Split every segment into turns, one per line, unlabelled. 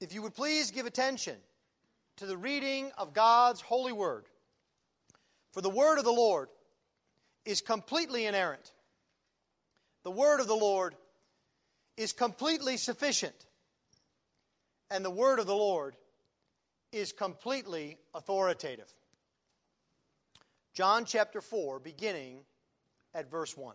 If you would please give attention to the reading of God's holy word. For the word of the Lord is completely inerrant. The word of the Lord is completely sufficient. And the word of the Lord is completely authoritative. John chapter 4, beginning at verse 1.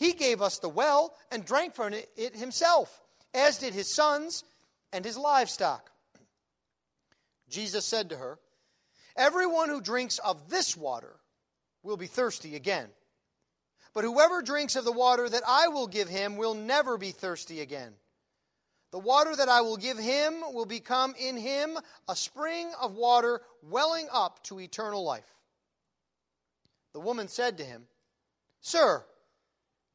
He gave us the well and drank from it himself, as did his sons and his livestock. Jesus said to her, Everyone who drinks of this water will be thirsty again. But whoever drinks of the water that I will give him will never be thirsty again. The water that I will give him will become in him a spring of water welling up to eternal life. The woman said to him, Sir,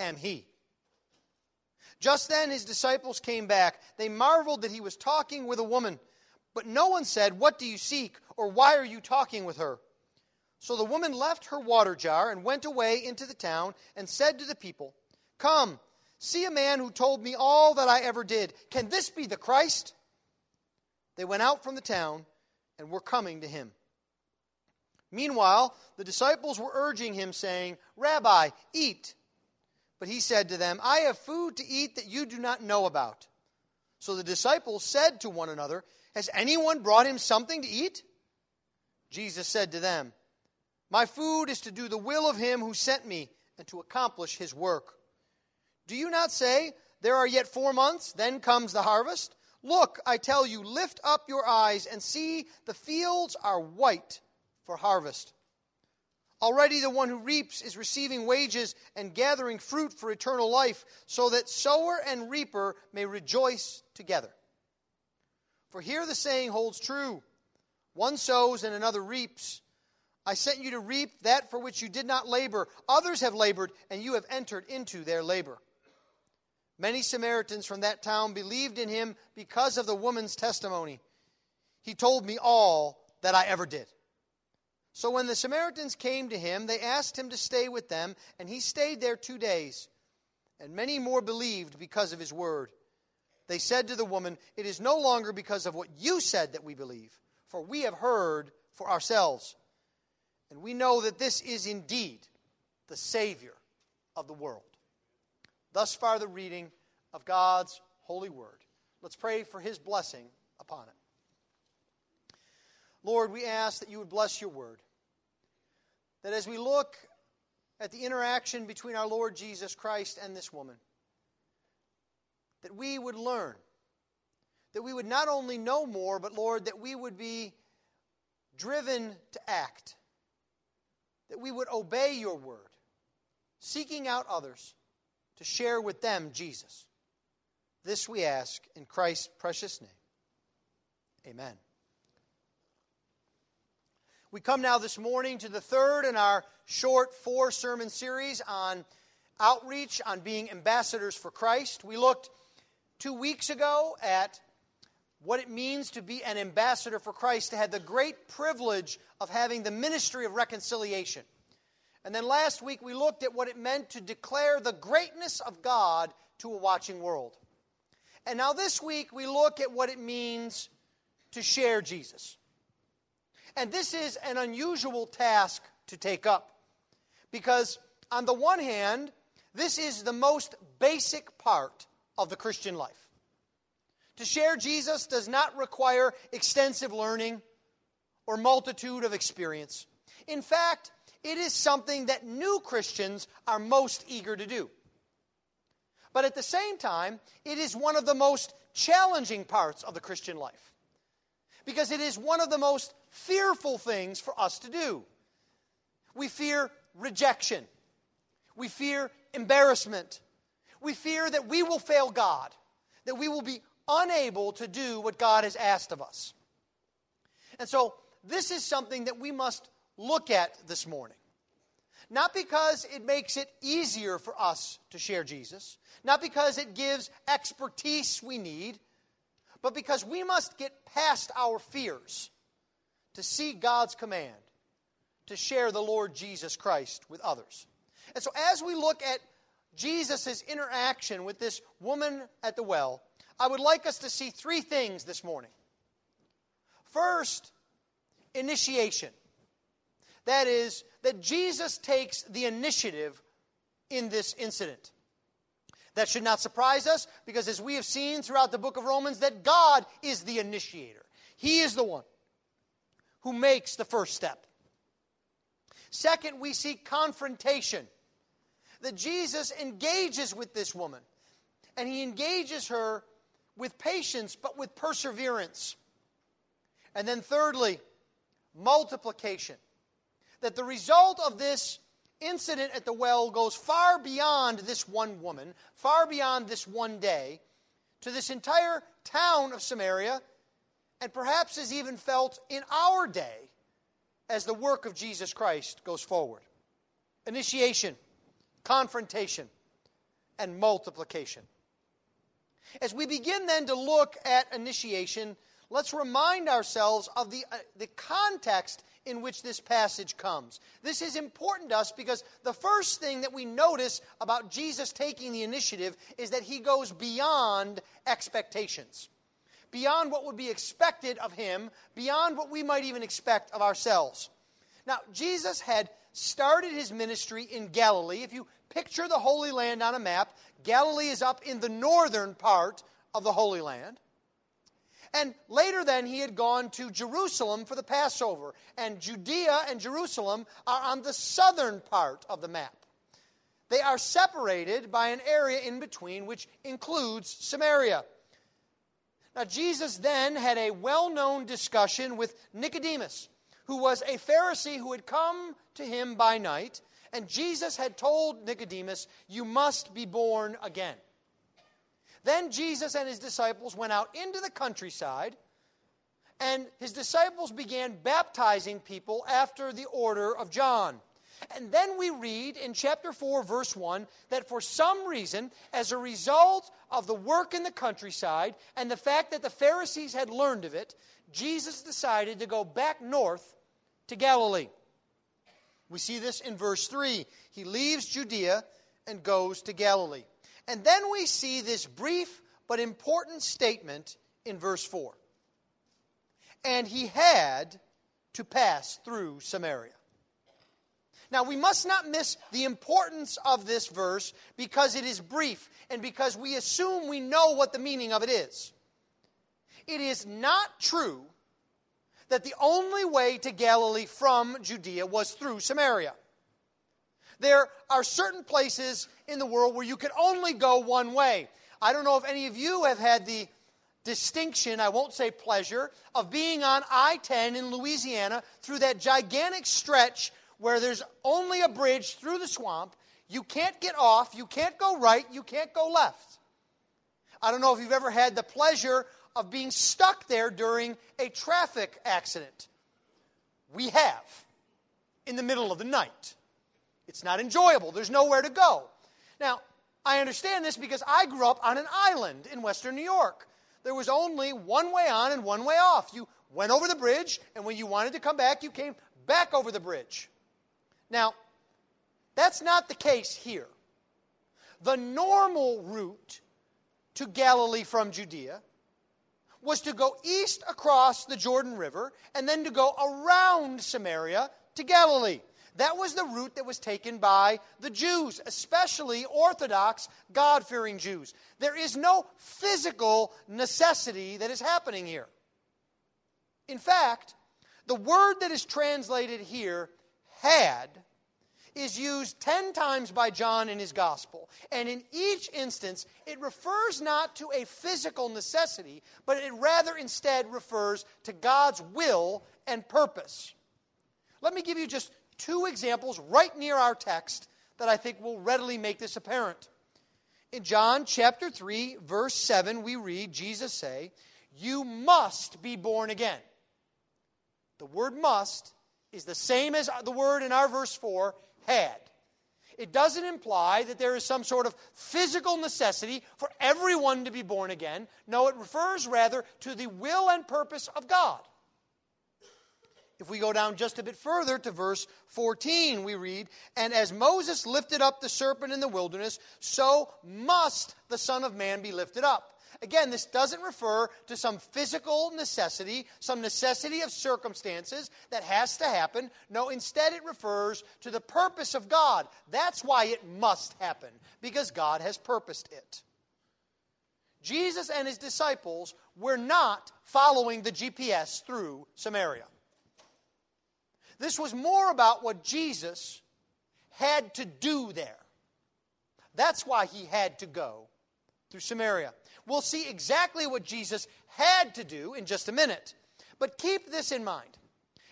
am he. Just then his disciples came back. They marveled that he was talking with a woman. But no one said, What do you seek? or Why are you talking with her? So the woman left her water jar and went away into the town and said to the people, Come, see a man who told me all that I ever did. Can this be the Christ? They went out from the town and were coming to him. Meanwhile, the disciples were urging him, saying, Rabbi, eat. But he said to them, I have food to eat that you do not know about. So the disciples said to one another, Has anyone brought him something to eat? Jesus said to them, My food is to do the will of him who sent me and to accomplish his work. Do you not say, There are yet four months, then comes the harvest? Look, I tell you, lift up your eyes and see the fields are white for harvest. Already the one who reaps is receiving wages and gathering fruit for eternal life, so that sower and reaper may rejoice together. For here the saying holds true one sows and another reaps. I sent you to reap that for which you did not labor. Others have labored, and you have entered into their labor. Many Samaritans from that town believed in him because of the woman's testimony. He told me all that I ever did. So when the Samaritans came to him, they asked him to stay with them, and he stayed there two days. And many more believed because of his word. They said to the woman, It is no longer because of what you said that we believe, for we have heard for ourselves. And we know that this is indeed the Savior of the world. Thus far, the reading of God's holy word. Let's pray for his blessing upon it. Lord, we ask that you would bless your word. That as we look at the interaction between our Lord Jesus Christ and this woman, that we would learn, that we would not only know more, but Lord, that we would be driven to act, that we would obey your word, seeking out others to share with them Jesus. This we ask in Christ's precious name. Amen. We come now this morning to the third in our short four sermon series on outreach, on being ambassadors for Christ. We looked two weeks ago at what it means to be an ambassador for Christ, to have the great privilege of having the ministry of reconciliation. And then last week we looked at what it meant to declare the greatness of God to a watching world. And now this week we look at what it means to share Jesus. And this is an unusual task to take up. Because, on the one hand, this is the most basic part of the Christian life. To share Jesus does not require extensive learning or multitude of experience. In fact, it is something that new Christians are most eager to do. But at the same time, it is one of the most challenging parts of the Christian life because it is one of the most fearful things for us to do. We fear rejection, we fear embarrassment, we fear that we will fail God, that we will be unable to do what God has asked of us. And so, this is something that we must look at this morning. Not because it makes it easier for us to share Jesus, not because it gives expertise we need, but because we must get past our fears to see God's command to share the Lord Jesus Christ with others. And so, as we look at Jesus' interaction with this woman at the well, I would like us to see three things this morning. First, initiation. That is, that Jesus takes the initiative in this incident. That should not surprise us because, as we have seen throughout the book of Romans, that God is the initiator. He is the one who makes the first step. Second, we see confrontation. That Jesus engages with this woman, and he engages her with patience but with perseverance. And then, thirdly, multiplication. That the result of this incident at the well goes far beyond this one woman, far beyond this one day, to this entire town of Samaria, and perhaps is even felt in our day as the work of Jesus Christ goes forward. Initiation, confrontation, and multiplication. As we begin then to look at initiation, let's remind ourselves of the, uh, the context in which this passage comes. This is important to us because the first thing that we notice about Jesus taking the initiative is that he goes beyond expectations, beyond what would be expected of him, beyond what we might even expect of ourselves. Now, Jesus had started his ministry in Galilee. If you picture the Holy Land on a map, Galilee is up in the northern part of the Holy Land. And later, then, he had gone to Jerusalem for the Passover. And Judea and Jerusalem are on the southern part of the map. They are separated by an area in between, which includes Samaria. Now, Jesus then had a well known discussion with Nicodemus, who was a Pharisee who had come to him by night. And Jesus had told Nicodemus, You must be born again. Then Jesus and his disciples went out into the countryside and his disciples began baptizing people after the order of John. And then we read in chapter 4, verse 1, that for some reason, as a result of the work in the countryside and the fact that the Pharisees had learned of it, Jesus decided to go back north to Galilee. We see this in verse 3. He leaves Judea and goes to Galilee. And then we see this brief but important statement in verse 4. And he had to pass through Samaria. Now, we must not miss the importance of this verse because it is brief and because we assume we know what the meaning of it is. It is not true that the only way to Galilee from Judea was through Samaria. There are certain places in the world where you can only go one way. I don't know if any of you have had the distinction, I won't say pleasure, of being on I 10 in Louisiana through that gigantic stretch where there's only a bridge through the swamp. You can't get off, you can't go right, you can't go left. I don't know if you've ever had the pleasure of being stuck there during a traffic accident. We have, in the middle of the night. It's not enjoyable, there's nowhere to go. Now, I understand this because I grew up on an island in western New York. There was only one way on and one way off. You went over the bridge, and when you wanted to come back, you came back over the bridge. Now, that's not the case here. The normal route to Galilee from Judea was to go east across the Jordan River and then to go around Samaria to Galilee. That was the route that was taken by the Jews, especially Orthodox, God fearing Jews. There is no physical necessity that is happening here. In fact, the word that is translated here had is used 10 times by John in his gospel. And in each instance, it refers not to a physical necessity, but it rather instead refers to God's will and purpose. Let me give you just two examples right near our text that I think will readily make this apparent. In John chapter 3, verse 7, we read Jesus say, You must be born again. The word must is the same as the word in our verse 4, had. It doesn't imply that there is some sort of physical necessity for everyone to be born again. No, it refers rather to the will and purpose of God. If we go down just a bit further to verse 14, we read, And as Moses lifted up the serpent in the wilderness, so must the Son of Man be lifted up Again, this doesn't refer to some physical necessity, some necessity of circumstances that has to happen. No, instead, it refers to the purpose of God. That's why it must happen, because God has purposed it. Jesus and his disciples were not following the GPS through Samaria. This was more about what Jesus had to do there. That's why he had to go through Samaria. We'll see exactly what Jesus had to do in just a minute. But keep this in mind.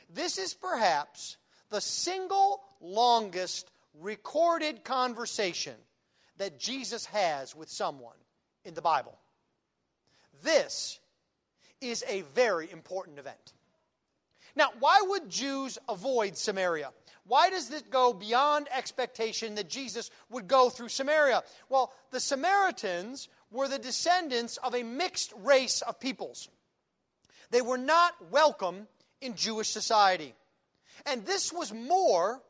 This is perhaps the single longest recorded conversation that Jesus has with someone in the Bible. This is a very important event. Now, why would Jews avoid Samaria? Why does it go beyond expectation that Jesus would go through Samaria? Well, the Samaritans were the descendants of a mixed race of peoples. They were not welcome in Jewish society. And this was more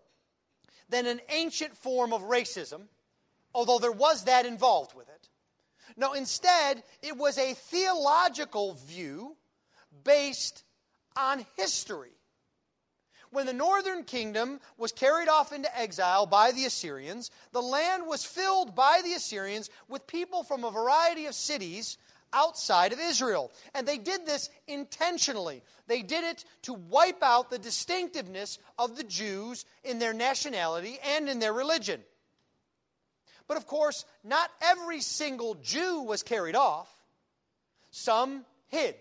than an ancient form of racism, although there was that involved with it. No, instead, it was a theological view based on history when the northern kingdom was carried off into exile by the Assyrians, the land was filled by the Assyrians with people from a variety of cities outside of Israel. And they did this intentionally. They did it to wipe out the distinctiveness of the Jews in their nationality and in their religion. But of course, not every single Jew was carried off. Some hid.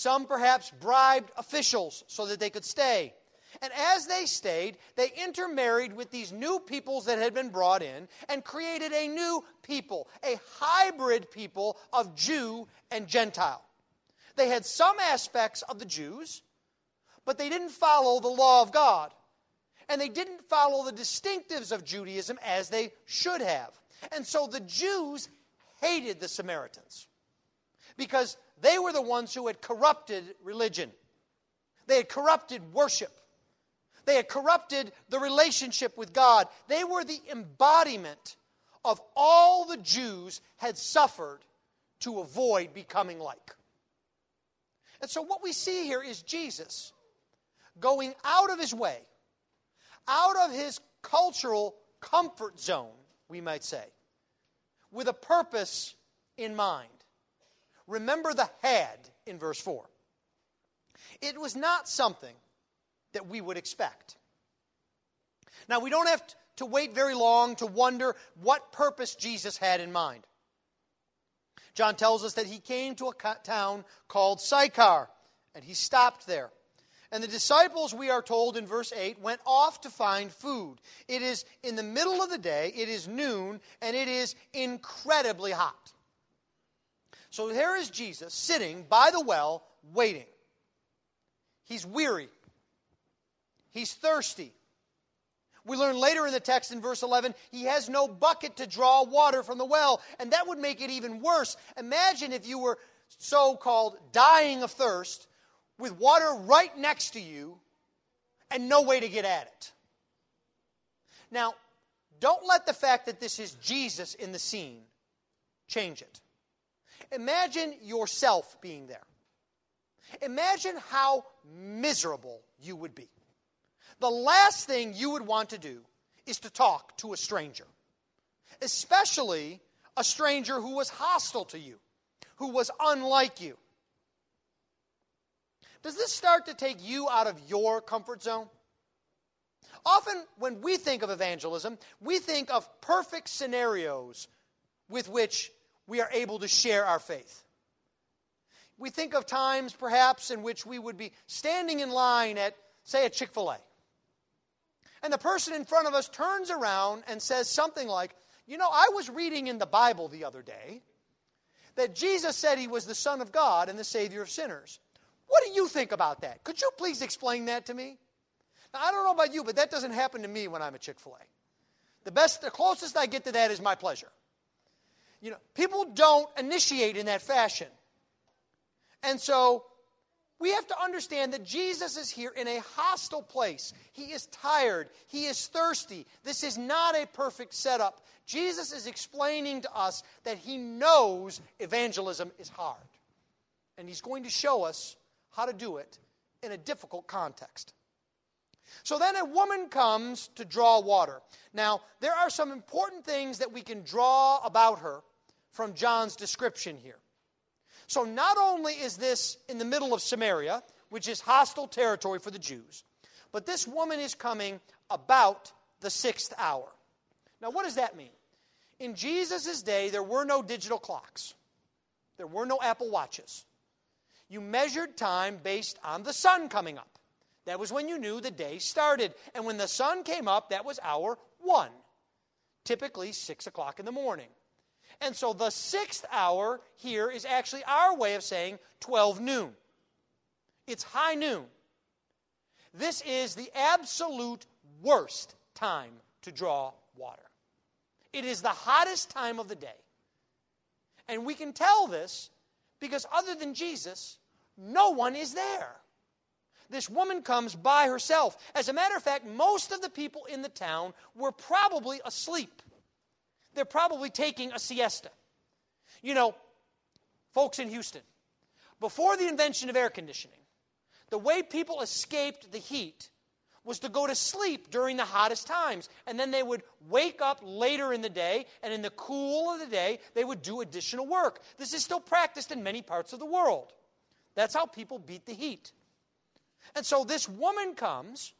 Some perhaps bribed officials so that they could stay. And as they stayed, they intermarried with these new peoples that had been brought in and created a new people, a hybrid people of Jew and Gentile. They had some aspects of the Jews, but they didn't follow the law of God. And they didn't follow the distinctives of Judaism as they should have. And so the Jews hated the Samaritans because they were the ones who had corrupted religion. They had corrupted worship. They had corrupted the relationship with God. They were the embodiment of all the Jews had suffered to avoid becoming like. And so, what we see here is Jesus going out of his way, out of his cultural comfort zone, we might say, with a purpose in mind. Remember the had in verse 4. It was not something that we would expect. Now, we don't have to wait very long to wonder what purpose Jesus had in mind. John tells us that he came to a town called Sychar, and he stopped there. And the disciples, we are told in verse 8, went off to find food. It is in the middle of the day, it is noon, and it is incredibly hot. So there is Jesus sitting by the well, waiting. He's weary, he's thirsty. We learn later in the text in verse 11, he has no bucket to draw water from the well, and that would make it even worse. Imagine if you were so called dying of thirst with water right next to you and no way to get at it. Now, don't let the fact that this is Jesus in the scene change it. Imagine yourself being there. Imagine how miserable you would be. The last thing you would want to do is to talk to a stranger, especially a stranger who was hostile to you, who was unlike you. Does this start to take you out of your comfort zone? Often, when we think of evangelism, we think of perfect scenarios with which we are able to share our faith. We think of times, perhaps, in which we would be standing in line at, say, a Chick fil A. And the person in front of us turns around and says something like, You know, I was reading in the Bible the other day that Jesus said he was the Son of God and the Savior of sinners. What do you think about that? Could you please explain that to me? Now, I don't know about you, but that doesn't happen to me when I'm at Chick fil A. The best, the closest I get to that is my pleasure. You know, people don't initiate in that fashion. And so we have to understand that Jesus is here in a hostile place. He is tired. He is thirsty. This is not a perfect setup. Jesus is explaining to us that he knows evangelism is hard. And he's going to show us how to do it in a difficult context. So then a woman comes to draw water. Now, there are some important things that we can draw about her from John's description here. So not only is this in the middle of Samaria, which is hostile territory for the Jews, but this woman is coming about the sixth hour. Now, what does that mean? In Jesus' day, there were no digital clocks, there were no Apple Watches you measured time based on the sun coming up. That was when you knew the day started. And when the sun came up, that was hour one, typically six o'clock in the morning. And so the sixth hour here is actually our way of saying 12 noon. It's high noon. This is the absolute worst time to draw water. It is the hottest time of the day. And we can tell this because, other than Jesus, no one is there. This woman comes by herself. As a matter of fact, most of the people in the town were probably asleep. They're probably taking a siesta. You know, folks in Houston, before the invention of air conditioning, the way people escaped the heat was to go to sleep during the hottest times. And then they would wake up later in the day, and in the cool of the day, they would do additional work. This is still practiced in many parts of the world. That's how people beat the heat. And so this woman comes,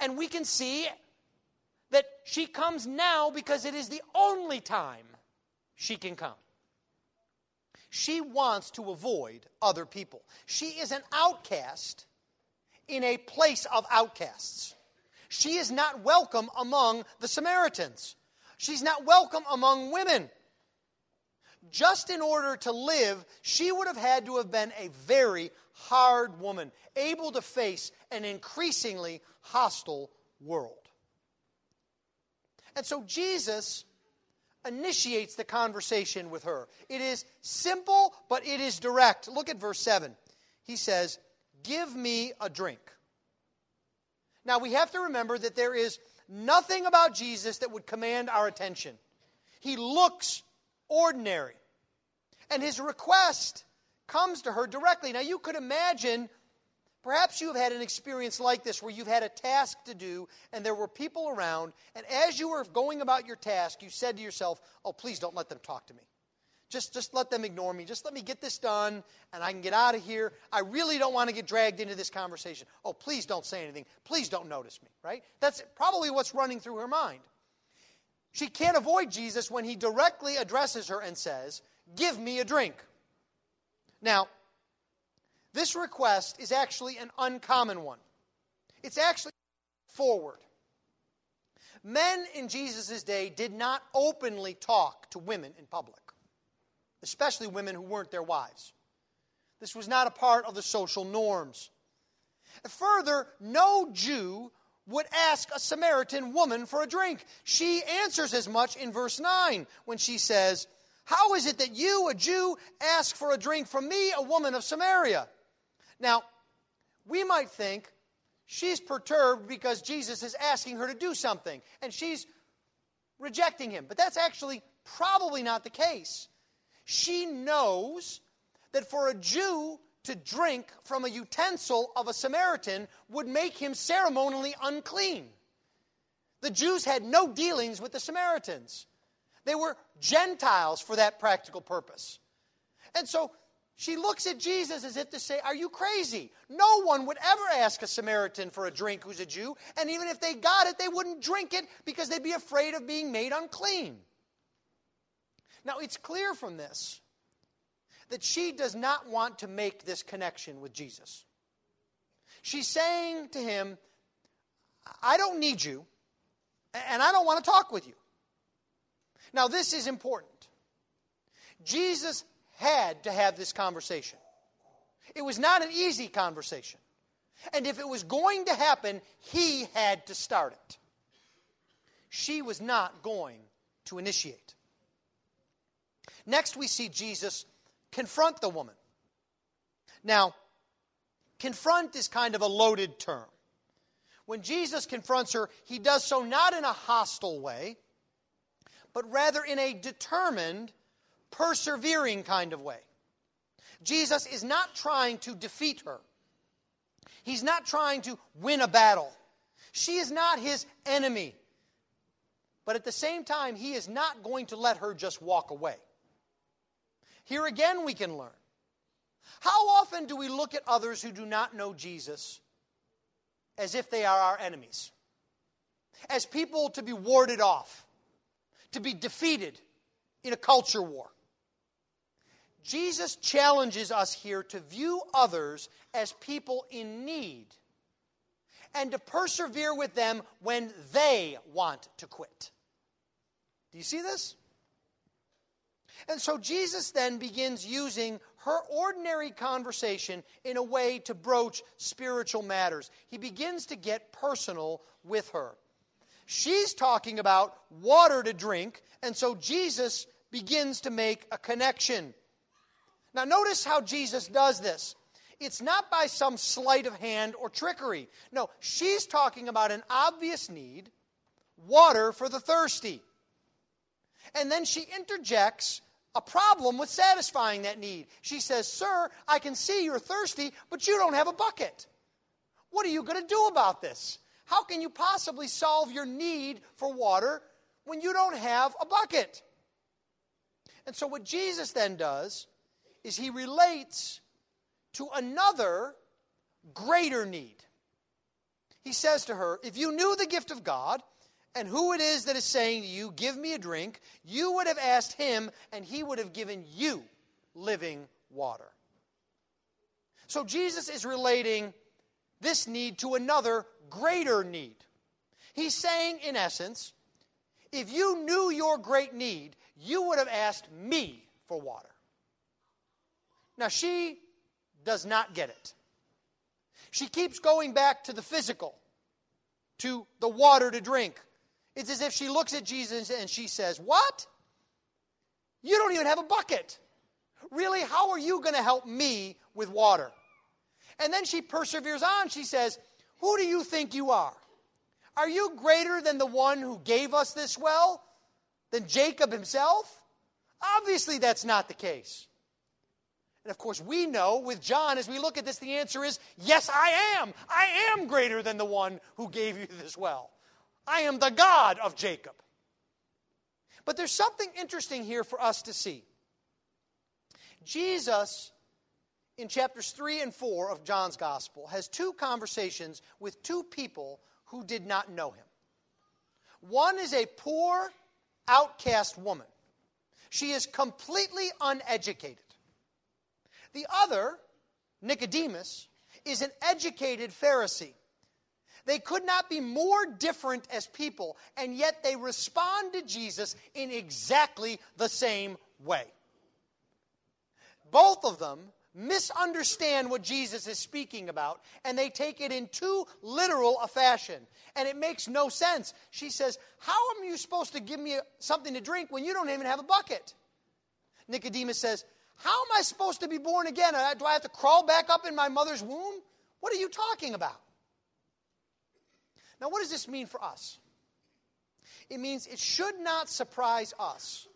and we can see that she comes now because it is the only time she can come. She wants to avoid other people. She is an outcast in a place of outcasts. She is not welcome among the Samaritans. She's not welcome among women. just in order to live, she would have had to have been a very hard woman, able to face an increasingly hostile world. And so Jesus initiates the conversation with her. It is simple, but it is direct. Look at verse 7. He says, Give me a drink. Now, we have to remember that there is nothing about Jesus that would command our attention. He looks ordinary. And his request comes to her directly. Now, you could imagine Perhaps you have had an experience like this where you've had a task to do and there were people around, and as you were going about your task, you said to yourself, Oh, please don't let them talk to me. Just, just let them ignore me. Just let me get this done and I can get out of here. I really don't want to get dragged into this conversation. Oh, please don't say anything. Please don't notice me, right? That's probably what's running through her mind. She can't avoid Jesus when he directly addresses her and says, Give me a drink. Now, this request is actually an uncommon one. It's actually forward. Men in Jesus' day did not openly talk to women in public, especially women who weren't their wives. This was not a part of the social norms. Further, no Jew would ask a Samaritan woman for a drink. She answers as much in verse 9 when she says, How is it that you, a Jew, ask for a drink from me, a woman of Samaria? Now, we might think she's perturbed because Jesus is asking her to do something and she's rejecting him. But that's actually probably not the case. She knows that for a Jew to drink from a utensil of a Samaritan would make him ceremonially unclean. The Jews had no dealings with the Samaritans. They were Gentiles for that practical purpose. And so she looks at Jesus as if to say, Are you crazy? No one would ever ask a Samaritan for a drink who's a Jew, and even if they got it, they wouldn't drink it because they'd be afraid of being made unclean. Now, it's clear from this that she does not want to make this connection with Jesus. She's saying to him, I don't need you, and I don't want to talk with you. Now, this is important. Jesus had to have this conversation. It was not an easy conversation. And if it was going to happen, he had to start it. She was not going to initiate. Next, we see Jesus confront the woman. Now, confront is kind of a loaded term. When Jesus confronts her, he does so not in a hostile way, but rather in a determined persevering kind of way. Jesus is not trying to defeat her. He's not trying to win a battle. She is not his enemy. But at the same time, he is not going to let her just walk away. Here again, we can learn. How often do we look at others who do not know Jesus as if they are our enemies? As people to be warded off, to be defeated in a culture war? Jesus challenges us here to view others as people in need and to persevere with them when they want to quit. Do you see this? And so Jesus then begins using her ordinary conversation in a way to broach spiritual matters. He begins to get personal with her. She's talking about water to drink, and so Jesus begins to make a connection. Now, notice how Jesus does this. It's not by some sleight of hand or trickery. No, she's talking about an obvious need water for the thirsty. And then she interjects a problem with satisfying that need. She says, Sir, I can see you're thirsty, but you don't have a bucket. What are you going to do about this? How can you possibly solve your need for water when you don't have a bucket? And so, what Jesus then does is he relates to another greater need. He says to her, If you knew the gift of God and who it is that is saying to you, Give me a drink, you would have asked him, and he would have given you living water. So Jesus is relating this need to another greater need. He's saying, in essence, if you knew your great need, you would have asked me for water. Now, she does not get it. She keeps going back to the physical, to the water to drink. It's as if she looks at Jesus and she says, What? You don't even have a bucket. Really, how are you going to help me with water? And then she perseveres on. She says, Who do you think you are? Are you greater than the one who gave us this well? Than Jacob himself? Obviously, that's not the case. And of course, we know with John, as we look at this, the answer is yes, I am. I am greater than the one who gave you this well. I am the God of Jacob. But there's something interesting here for us to see. Jesus, in chapters 3 and 4 of John's Gospel, has two conversations with two people who did not know him. One is a poor, outcast woman. She is completely uneducated. The other, Nicodemus, is an educated Pharisee. They could not be more different as people, and yet they respond to Jesus in exactly the same way. Both of them misunderstand what Jesus is speaking about, and they take it in too literal a fashion. And it makes no sense. She says, How am you supposed to give me something to drink when you don't even have a bucket? Nicodemus says, How am I supposed to be born again? Uh, do I have to crawl back up in my mother's womb? What are you talking about? Now, what does this mean for us? It means it should not surprise us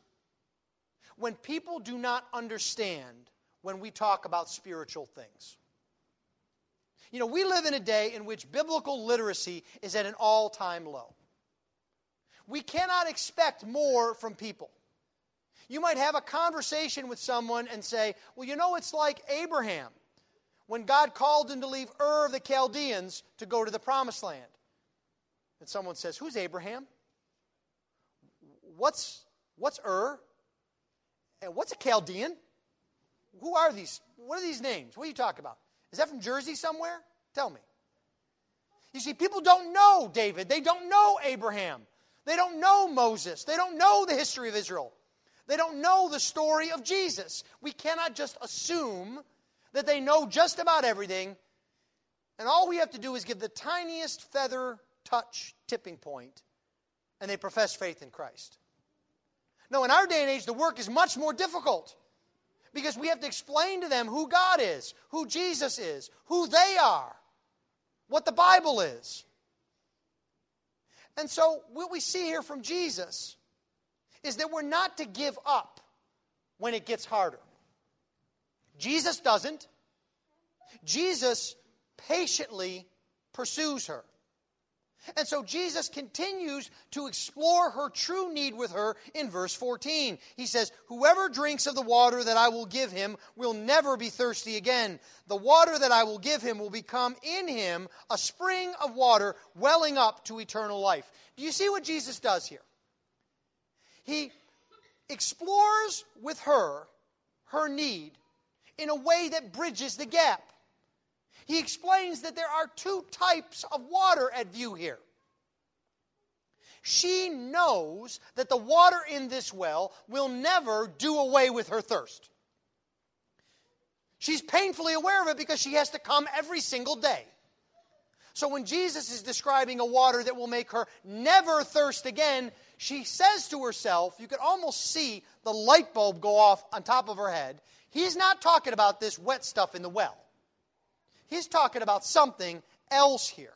when people do not understand when we talk about spiritual things. You know, we live in a day in which biblical literacy is at an all time low. We cannot expect more from people. You might have a conversation with someone and say, Well, you know, it's like Abraham when God called him to leave Ur of the Chaldeans to go to the promised land. And someone says, Who's Abraham? What's, what's Ur? And what's a Chaldean? Who are these? What are these names? What are you talking about? Is that from Jersey somewhere? Tell me. You see, people don't know David. They don't know Abraham. They don't know Moses. They don't know the history of Israel. They don't know the story of Jesus. We cannot just assume that they know just about everything. And all we have to do is give the tiniest feather touch tipping point, and they profess faith in Christ. No, in our day and age, the work is much more difficult because we have to explain to them who God is, who Jesus is, who they are, what the Bible is. And so, what we see here from Jesus is that we're not to give up when it gets harder. Jesus doesn't. Jesus patiently pursues her. And so Jesus continues to explore her true need with her in verse 14. He says, Whoever drinks of the water that I will give him will never be thirsty again. The water that I will give him will become in him a spring of water welling up to eternal life. Do you see what Jesus does here? He explores with her her need in a way that bridges the gap he explains that there are two types of water at view here. She knows that the water in this well will never do away with her thirst. She's painfully aware of it because she has to come every single day. So when Jesus is describing a water that will make her never thirst again, she says to herself, you could almost see the light bulb go off on top of her head. He's not talking about this wet stuff in the well. He's talking about something else here.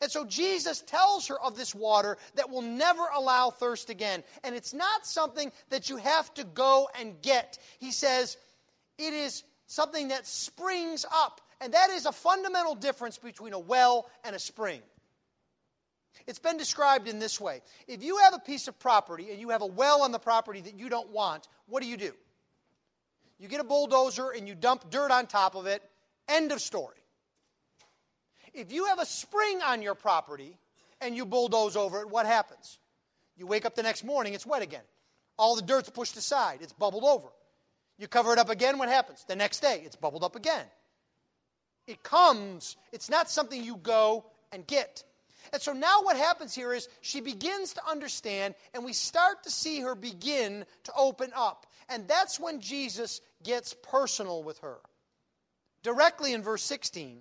And so Jesus tells her of this water that will never allow thirst again. And it's not something that you have to go and get. He says it is something that springs up. And that is a fundamental difference between a well and a spring. It's been described in this way if you have a piece of property and you have a well on the property that you don't want, what do you do? You get a bulldozer and you dump dirt on top of it End of story. If you have a spring on your property and you bulldoze over it, what happens? You wake up the next morning, it's wet again. All the dirt's pushed aside, it's bubbled over. You cover it up again, what happens? The next day, it's bubbled up again. It comes, it's not something you go and get. And so now what happens here is she begins to understand, and we start to see her begin to open up. And that's when Jesus gets personal with her. Directly in verse 16.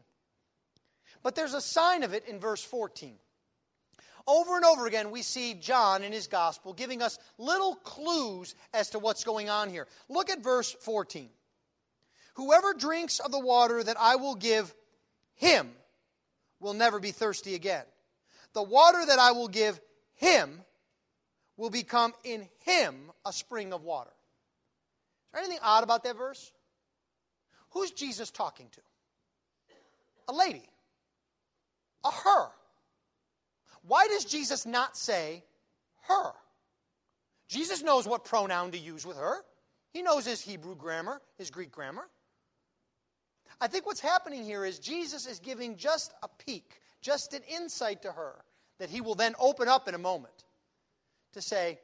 But there's a sign of it in verse 14. Over and over again, we see John in his gospel giving us little clues as to what's going on here. Look at verse 14. Whoever drinks of the water that I will give him will never be thirsty again. The water that I will give him will become in him a spring of water. Is there anything odd about that verse? Who's Jesus talking to? A lady. A her. Why does Jesus not say her? Jesus knows what pronoun to use with her. He knows his Hebrew grammar, his Greek grammar. I think what's happening here is Jesus is giving just a peek, just an insight to her that he will then open up in a moment to say,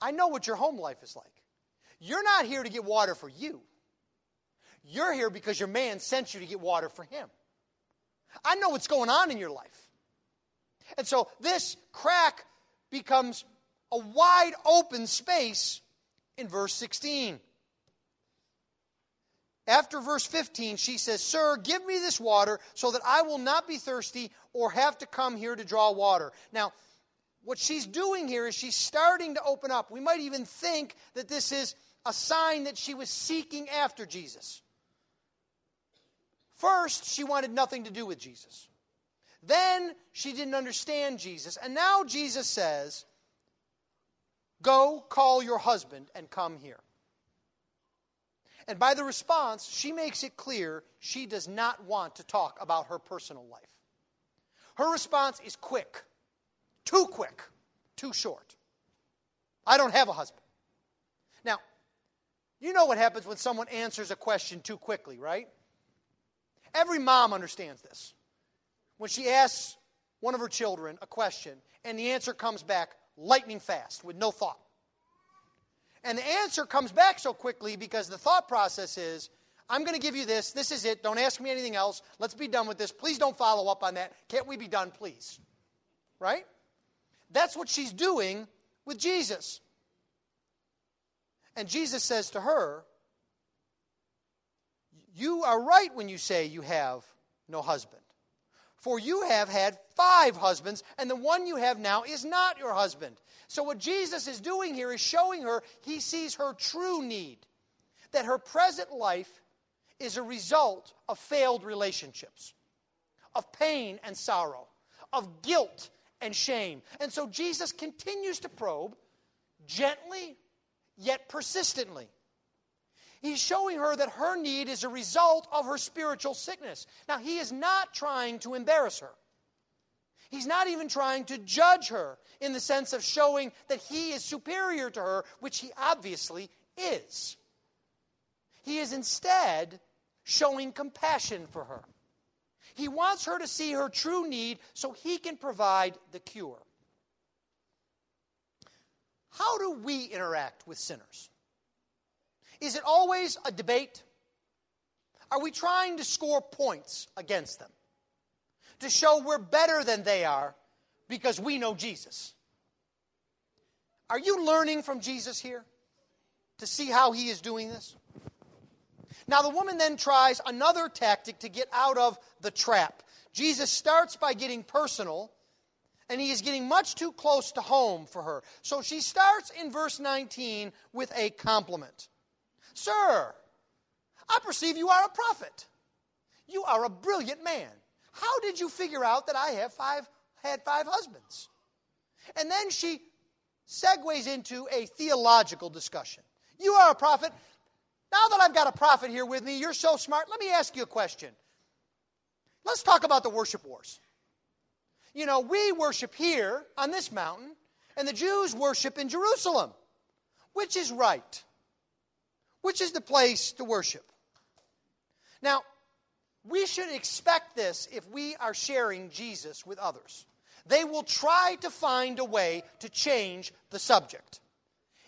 I know what your home life is like. You're not here to get water for you. You're here because your man sent you to get water for him. I know what's going on in your life. And so this crack becomes a wide open space in verse 16. After verse 15, she says, Sir, give me this water so that I will not be thirsty or have to come here to draw water. Now, what she's doing here is she's starting to open up. We might even think that this is a sign that she was seeking after Jesus. First, she wanted nothing to do with Jesus. Then she didn't understand Jesus. And now Jesus says, Go call your husband and come here. And by the response, she makes it clear she does not want to talk about her personal life. Her response is quick, too quick, too short. I don't have a husband. Now, you know what happens when someone answers a question too quickly, right? Every mom understands this when she asks one of her children a question and the answer comes back lightning fast with no thought. And the answer comes back so quickly because the thought process is I'm going to give you this. This is it. Don't ask me anything else. Let's be done with this. Please don't follow up on that. Can't we be done, please? Right? That's what she's doing with Jesus. And Jesus says to her, You are right when you say you have no husband. For you have had five husbands, and the one you have now is not your husband. So, what Jesus is doing here is showing her he sees her true need, that her present life is a result of failed relationships, of pain and sorrow, of guilt and shame. And so, Jesus continues to probe gently yet persistently. He's showing her that her need is a result of her spiritual sickness. Now, he is not trying to embarrass her. He's not even trying to judge her in the sense of showing that he is superior to her, which he obviously is. He is instead showing compassion for her. He wants her to see her true need so he can provide the cure. How do we interact with sinners? Is it always a debate? Are we trying to score points against them? To show we're better than they are because we know Jesus? Are you learning from Jesus here to see how he is doing this? Now, the woman then tries another tactic to get out of the trap. Jesus starts by getting personal, and he is getting much too close to home for her. So she starts in verse 19 with a compliment. Sir, I perceive you are a prophet. You are a brilliant man. How did you figure out that I have five, had five husbands? And then she segues into a theological discussion. You are a prophet. Now that I've got a prophet here with me, you're so smart. Let me ask you a question. Let's talk about the worship wars. You know, we worship here on this mountain, and the Jews worship in Jerusalem. Which is right? Which is the place to worship. Now, we should expect this if we are sharing Jesus with others. They will try to find a way to change the subject,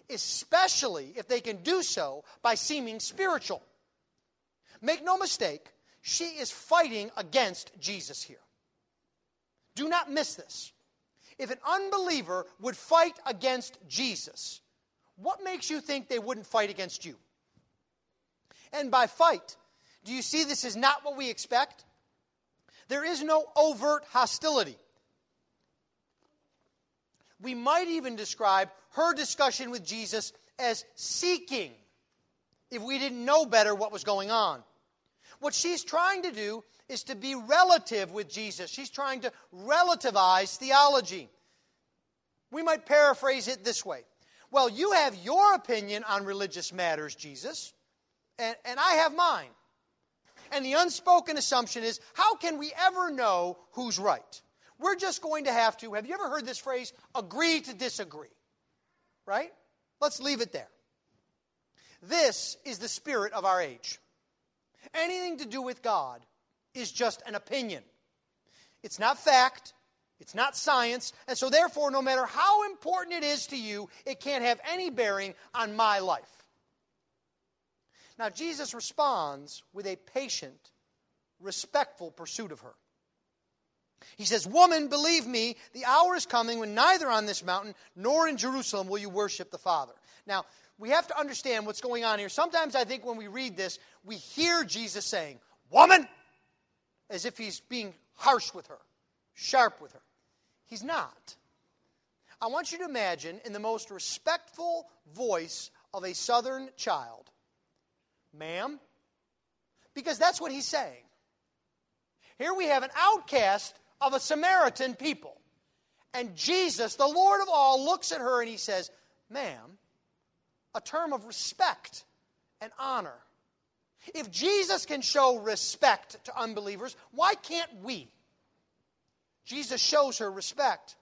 especially if they can do so by seeming spiritual. Make no mistake, she is fighting against Jesus here. Do not miss this. If an unbeliever would fight against Jesus, what makes you think they wouldn't fight against you? And by fight, do you see this is not what we expect? There is no overt hostility. We might even describe her discussion with Jesus as seeking if we didn't know better what was going on. What she's trying to do is to be relative with Jesus. She's trying to relativize theology. We might paraphrase it this way Well, you have your opinion on religious matters, Jesus, and, and I have mine. And the unspoken assumption is how can we ever know who's right? We're just going to have to, have you ever heard this phrase, agree to disagree? Right? Let's leave it there. This is the spirit of our age. Anything to do with God is just an opinion. It's not fact, it's not science, and so therefore, no matter how important it is to you, it can't have any bearing on my life. Now, Jesus responds with a patient, respectful pursuit of her. He says, Woman, believe me, the hour is coming when neither on this mountain nor in Jerusalem will you worship the Father. Now, we have to understand what's going on here. Sometimes I think when we read this, we hear Jesus saying, Woman, as if he's being harsh with her, sharp with her. He's not. I want you to imagine, in the most respectful voice of a southern child, ma'am, because that's what he's saying. Here we have an outcast of a Samaritan people. And Jesus, the Lord of all, looks at her and he says, Ma'am, a term of respect and honor. If Jesus can show respect to unbelievers, why can't we? Jesus shows her respect.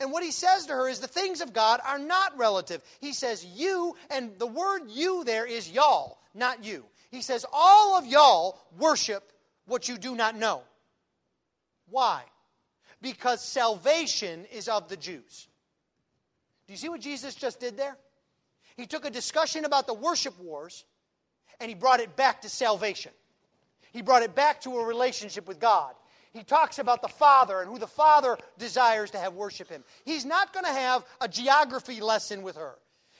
And what he says to her is the things of God are not relative. He says you, and the word you there is y'all, not you. He says all of y'all worship what you do not know. Why? Because salvation is of the Jews. Do you see what Jesus just did there? He took a discussion about the worship wars and he brought it back to salvation. He brought it back to a relationship with God. He talks about the Father and who the Father desires to have worship him. He's not going to have a geography lesson with her.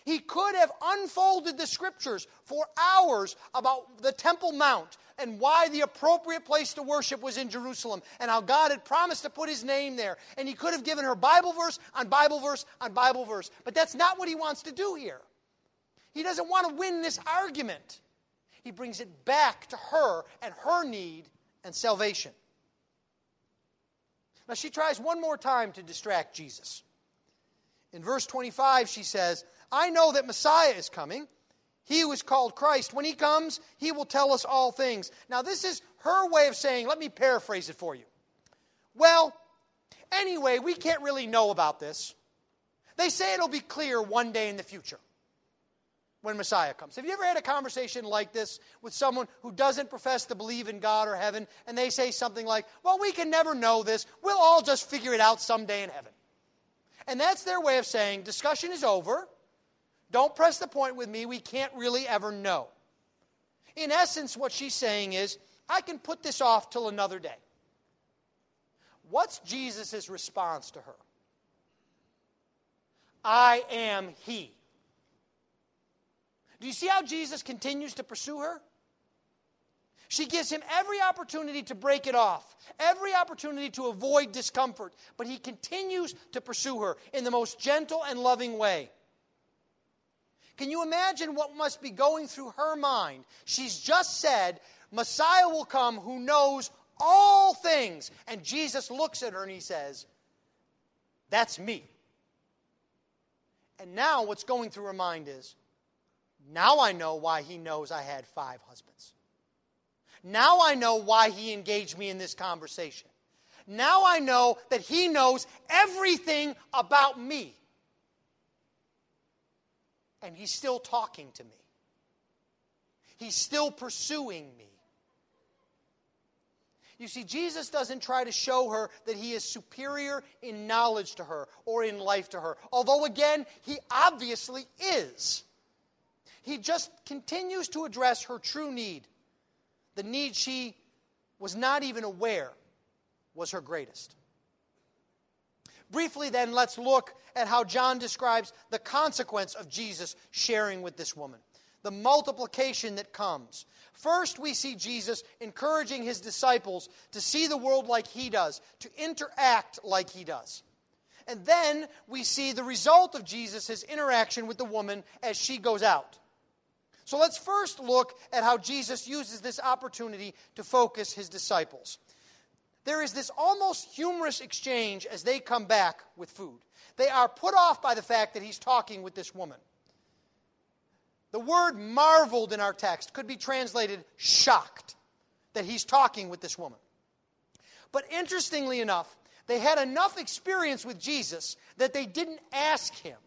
He could have unfolded the scriptures for hours about the Temple Mount and why the appropriate place to worship was in Jerusalem and how God had promised to put his name there. And he could have given her Bible verse on Bible verse on Bible verse. But that's not what he wants to do here. He doesn't want to win this argument. He brings it back to her and her need and salvation. Now, she tries one more time to distract Jesus. In verse 25, she says, I know that Messiah is coming. He who is called Christ. When he comes, he will tell us all things. Now, this is her way of saying, let me paraphrase it for you. Well, anyway, we can't really know about this. They say it'll be clear one day in the future when Messiah comes. Have you ever had a conversation like this with someone who doesn't profess to believe in God or heaven, and they say something like, Well, we can never know this. We'll all just figure it out someday in heaven. And that's their way of saying, Discussion is over. Don't press the point with me. We can't really ever know. In essence, what she's saying is, I can put this off till another day. What's Jesus' response to her? I am He. Do you see how Jesus continues to pursue her? She gives him every opportunity to break it off, every opportunity to avoid discomfort, but he continues to pursue her in the most gentle and loving way. Can you imagine what must be going through her mind? She's just said, Messiah will come who knows all things. And Jesus looks at her and he says, That's me. And now what's going through her mind is, now I know why he knows I had five husbands. Now I know why he engaged me in this conversation. Now I know that he knows everything about me. And he's still talking to me. He's still pursuing me. You see, Jesus doesn't try to show her that he is superior in knowledge to her or in life to her, although, again, he obviously is. He just continues to address her true need, the need she was not even aware was her greatest. Briefly, then, let's look at how John describes the consequence of Jesus sharing with this woman, the multiplication that comes. First, we see Jesus encouraging his disciples to see the world like he does, to interact like he does. And then we see the result of Jesus' interaction with the woman as she goes out. So let's first look at how Jesus uses this opportunity to focus his disciples. There is this almost humorous exchange as they come back with food. They are put off by the fact that he's talking with this woman. The word marveled in our text could be translated shocked that he's talking with this woman. But interestingly enough, they had enough experience with Jesus that they didn't ask him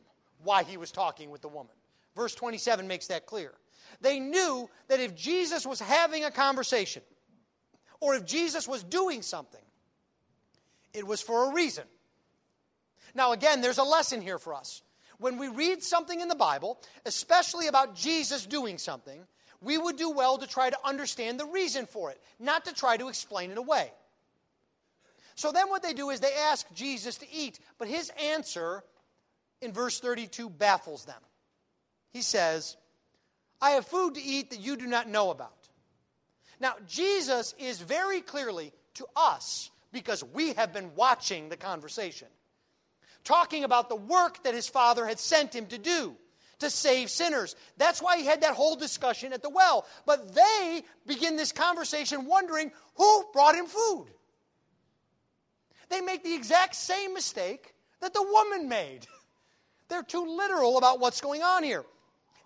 why he was talking with the woman. Verse 27 makes that clear. They knew that if Jesus was having a conversation, or if Jesus was doing something, it was for a reason. Now, again, there's a lesson here for us. When we read something in the Bible, especially about Jesus doing something, we would do well to try to understand the reason for it, not to try to explain it away. So then what they do is they ask Jesus to eat, but his answer in verse 32 baffles them. He says, I have food to eat that you do not know about. Now, Jesus is very clearly to us, because we have been watching the conversation, talking about the work that his Father had sent him to do to save sinners. That's why he had that whole discussion at the well. But they begin this conversation wondering who brought him food they make the exact same mistake that the woman made. They're too literal about what's going on here.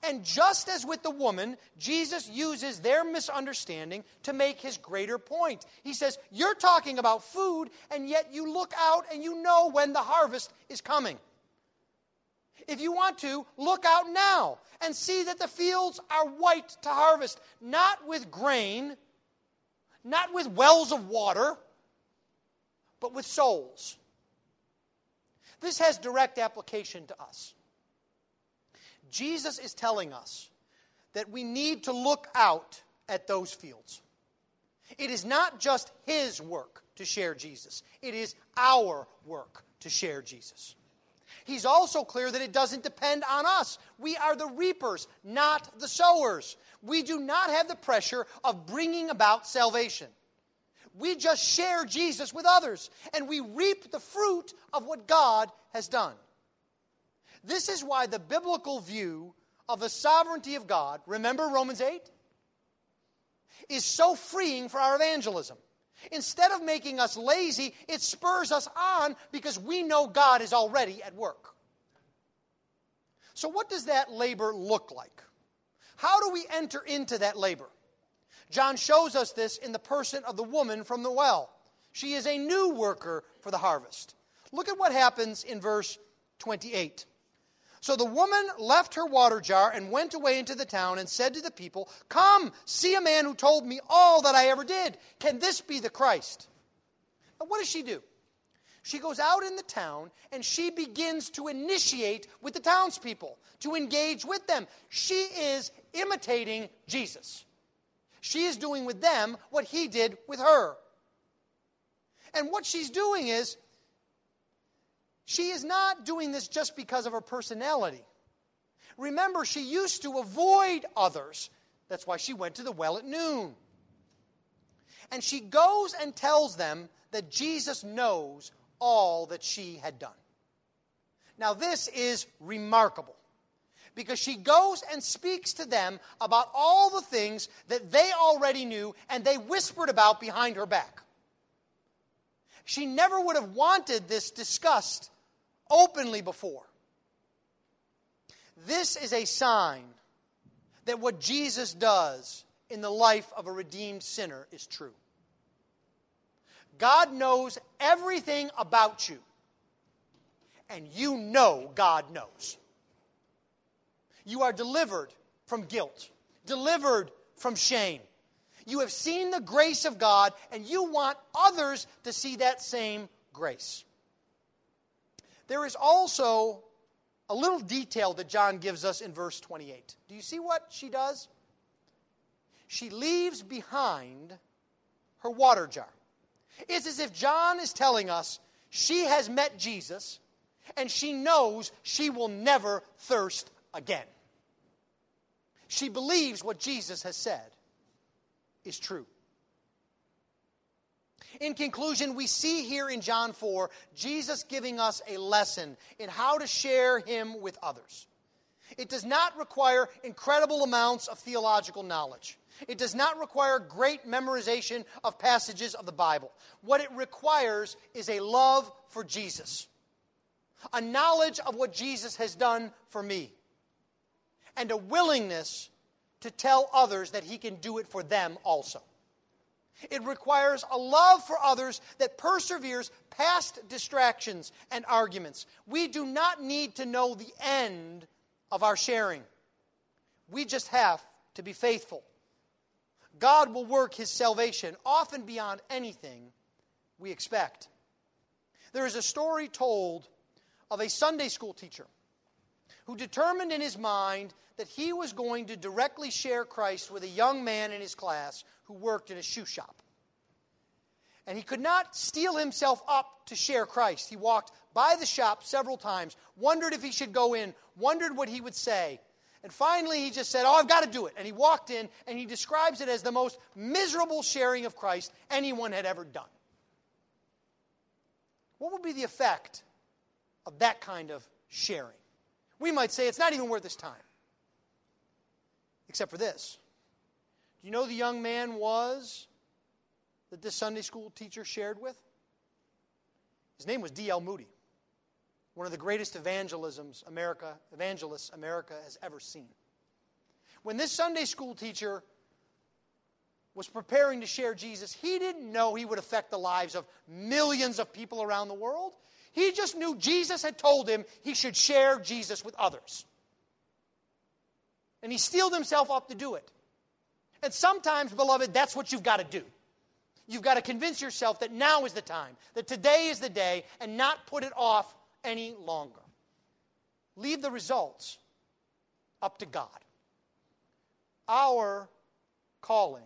And just as with the woman, Jesus uses their misunderstanding to make his greater point. He says, You're talking about food, and yet you look out and you know when the harvest is coming. If you want to, look out now and see that the fields are white to harvest, not with grain, not with wells of water, but with souls. This has direct application to us. Jesus is telling us that we need to look out at those fields. It is not just his work to share Jesus, it is our work to share Jesus. He's also clear that it doesn't depend on us. We are the reapers, not the sowers. We do not have the pressure of bringing about salvation. We just share Jesus with others, and we reap the fruit of what God has done. This is why the biblical view of the sovereignty of God, remember Romans 8? Is so freeing for our evangelism. Instead of making us lazy, it spurs us on because we know God is already at work. So, what does that labor look like? How do we enter into that labor? John shows us this in the person of the woman from the well. She is a new worker for the harvest. Look at what happens in verse 28. So the woman left her water jar and went away into the town and said to the people, Come, see a man who told me all that I ever did. Can this be the Christ? Now, what does she do? She goes out in the town and she begins to initiate with the townspeople, to engage with them. She is imitating Jesus. She is doing with them what he did with her. And what she's doing is, she is not doing this just because of her personality. Remember, she used to avoid others. That's why she went to the well at noon. And she goes and tells them that Jesus knows all that she had done. Now, this is remarkable because she goes and speaks to them about all the things that they already knew and they whispered about behind her back. She never would have wanted this discussed openly before. This is a sign that what Jesus does in the life of a redeemed sinner is true. God knows everything about you, and you know God knows. You are delivered from guilt, delivered from shame. You have seen the grace of God, and you want others to see that same grace. There is also a little detail that John gives us in verse 28. Do you see what she does? She leaves behind her water jar. It's as if John is telling us She has met Jesus, and she knows she will never thirst again. She believes what Jesus has said is true. In conclusion, we see here in John 4 Jesus giving us a lesson in how to share Him with others. It does not require incredible amounts of theological knowledge. It does not require great memorization of passages of the Bible. What it requires is a love for Jesus, a knowledge of what Jesus has done for me, and a willingness to tell others that He can do it for them also. It requires a love for others that perseveres past distractions and arguments. We do not need to know the end of our sharing. We just have to be faithful. God will work his salvation often beyond anything we expect. There is a story told of a Sunday school teacher who determined in his mind that he was going to directly share Christ with a young man in his class who worked in a shoe shop. And he could not steel himself up to share Christ. He walked by the shop several times, wondered if he should go in, wondered what he would say. And finally, he just said, Oh, I've got to do it. And he walked in, and he describes it as the most miserable sharing of Christ anyone had ever done. What would be the effect of that kind of sharing? We might say it's not even worth his time. Except for this. Do you know the young man was that this Sunday school teacher shared with? His name was D.L. Moody, one of the greatest evangelisms America, evangelists America has ever seen. When this Sunday school teacher was preparing to share Jesus, he didn't know he would affect the lives of millions of people around the world. He just knew Jesus had told him he should share Jesus with others. And he steeled himself up to do it. And sometimes, beloved, that's what you've got to do. You've got to convince yourself that now is the time, that today is the day, and not put it off any longer. Leave the results up to God. Our calling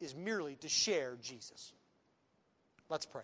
is merely to share Jesus. Let's pray.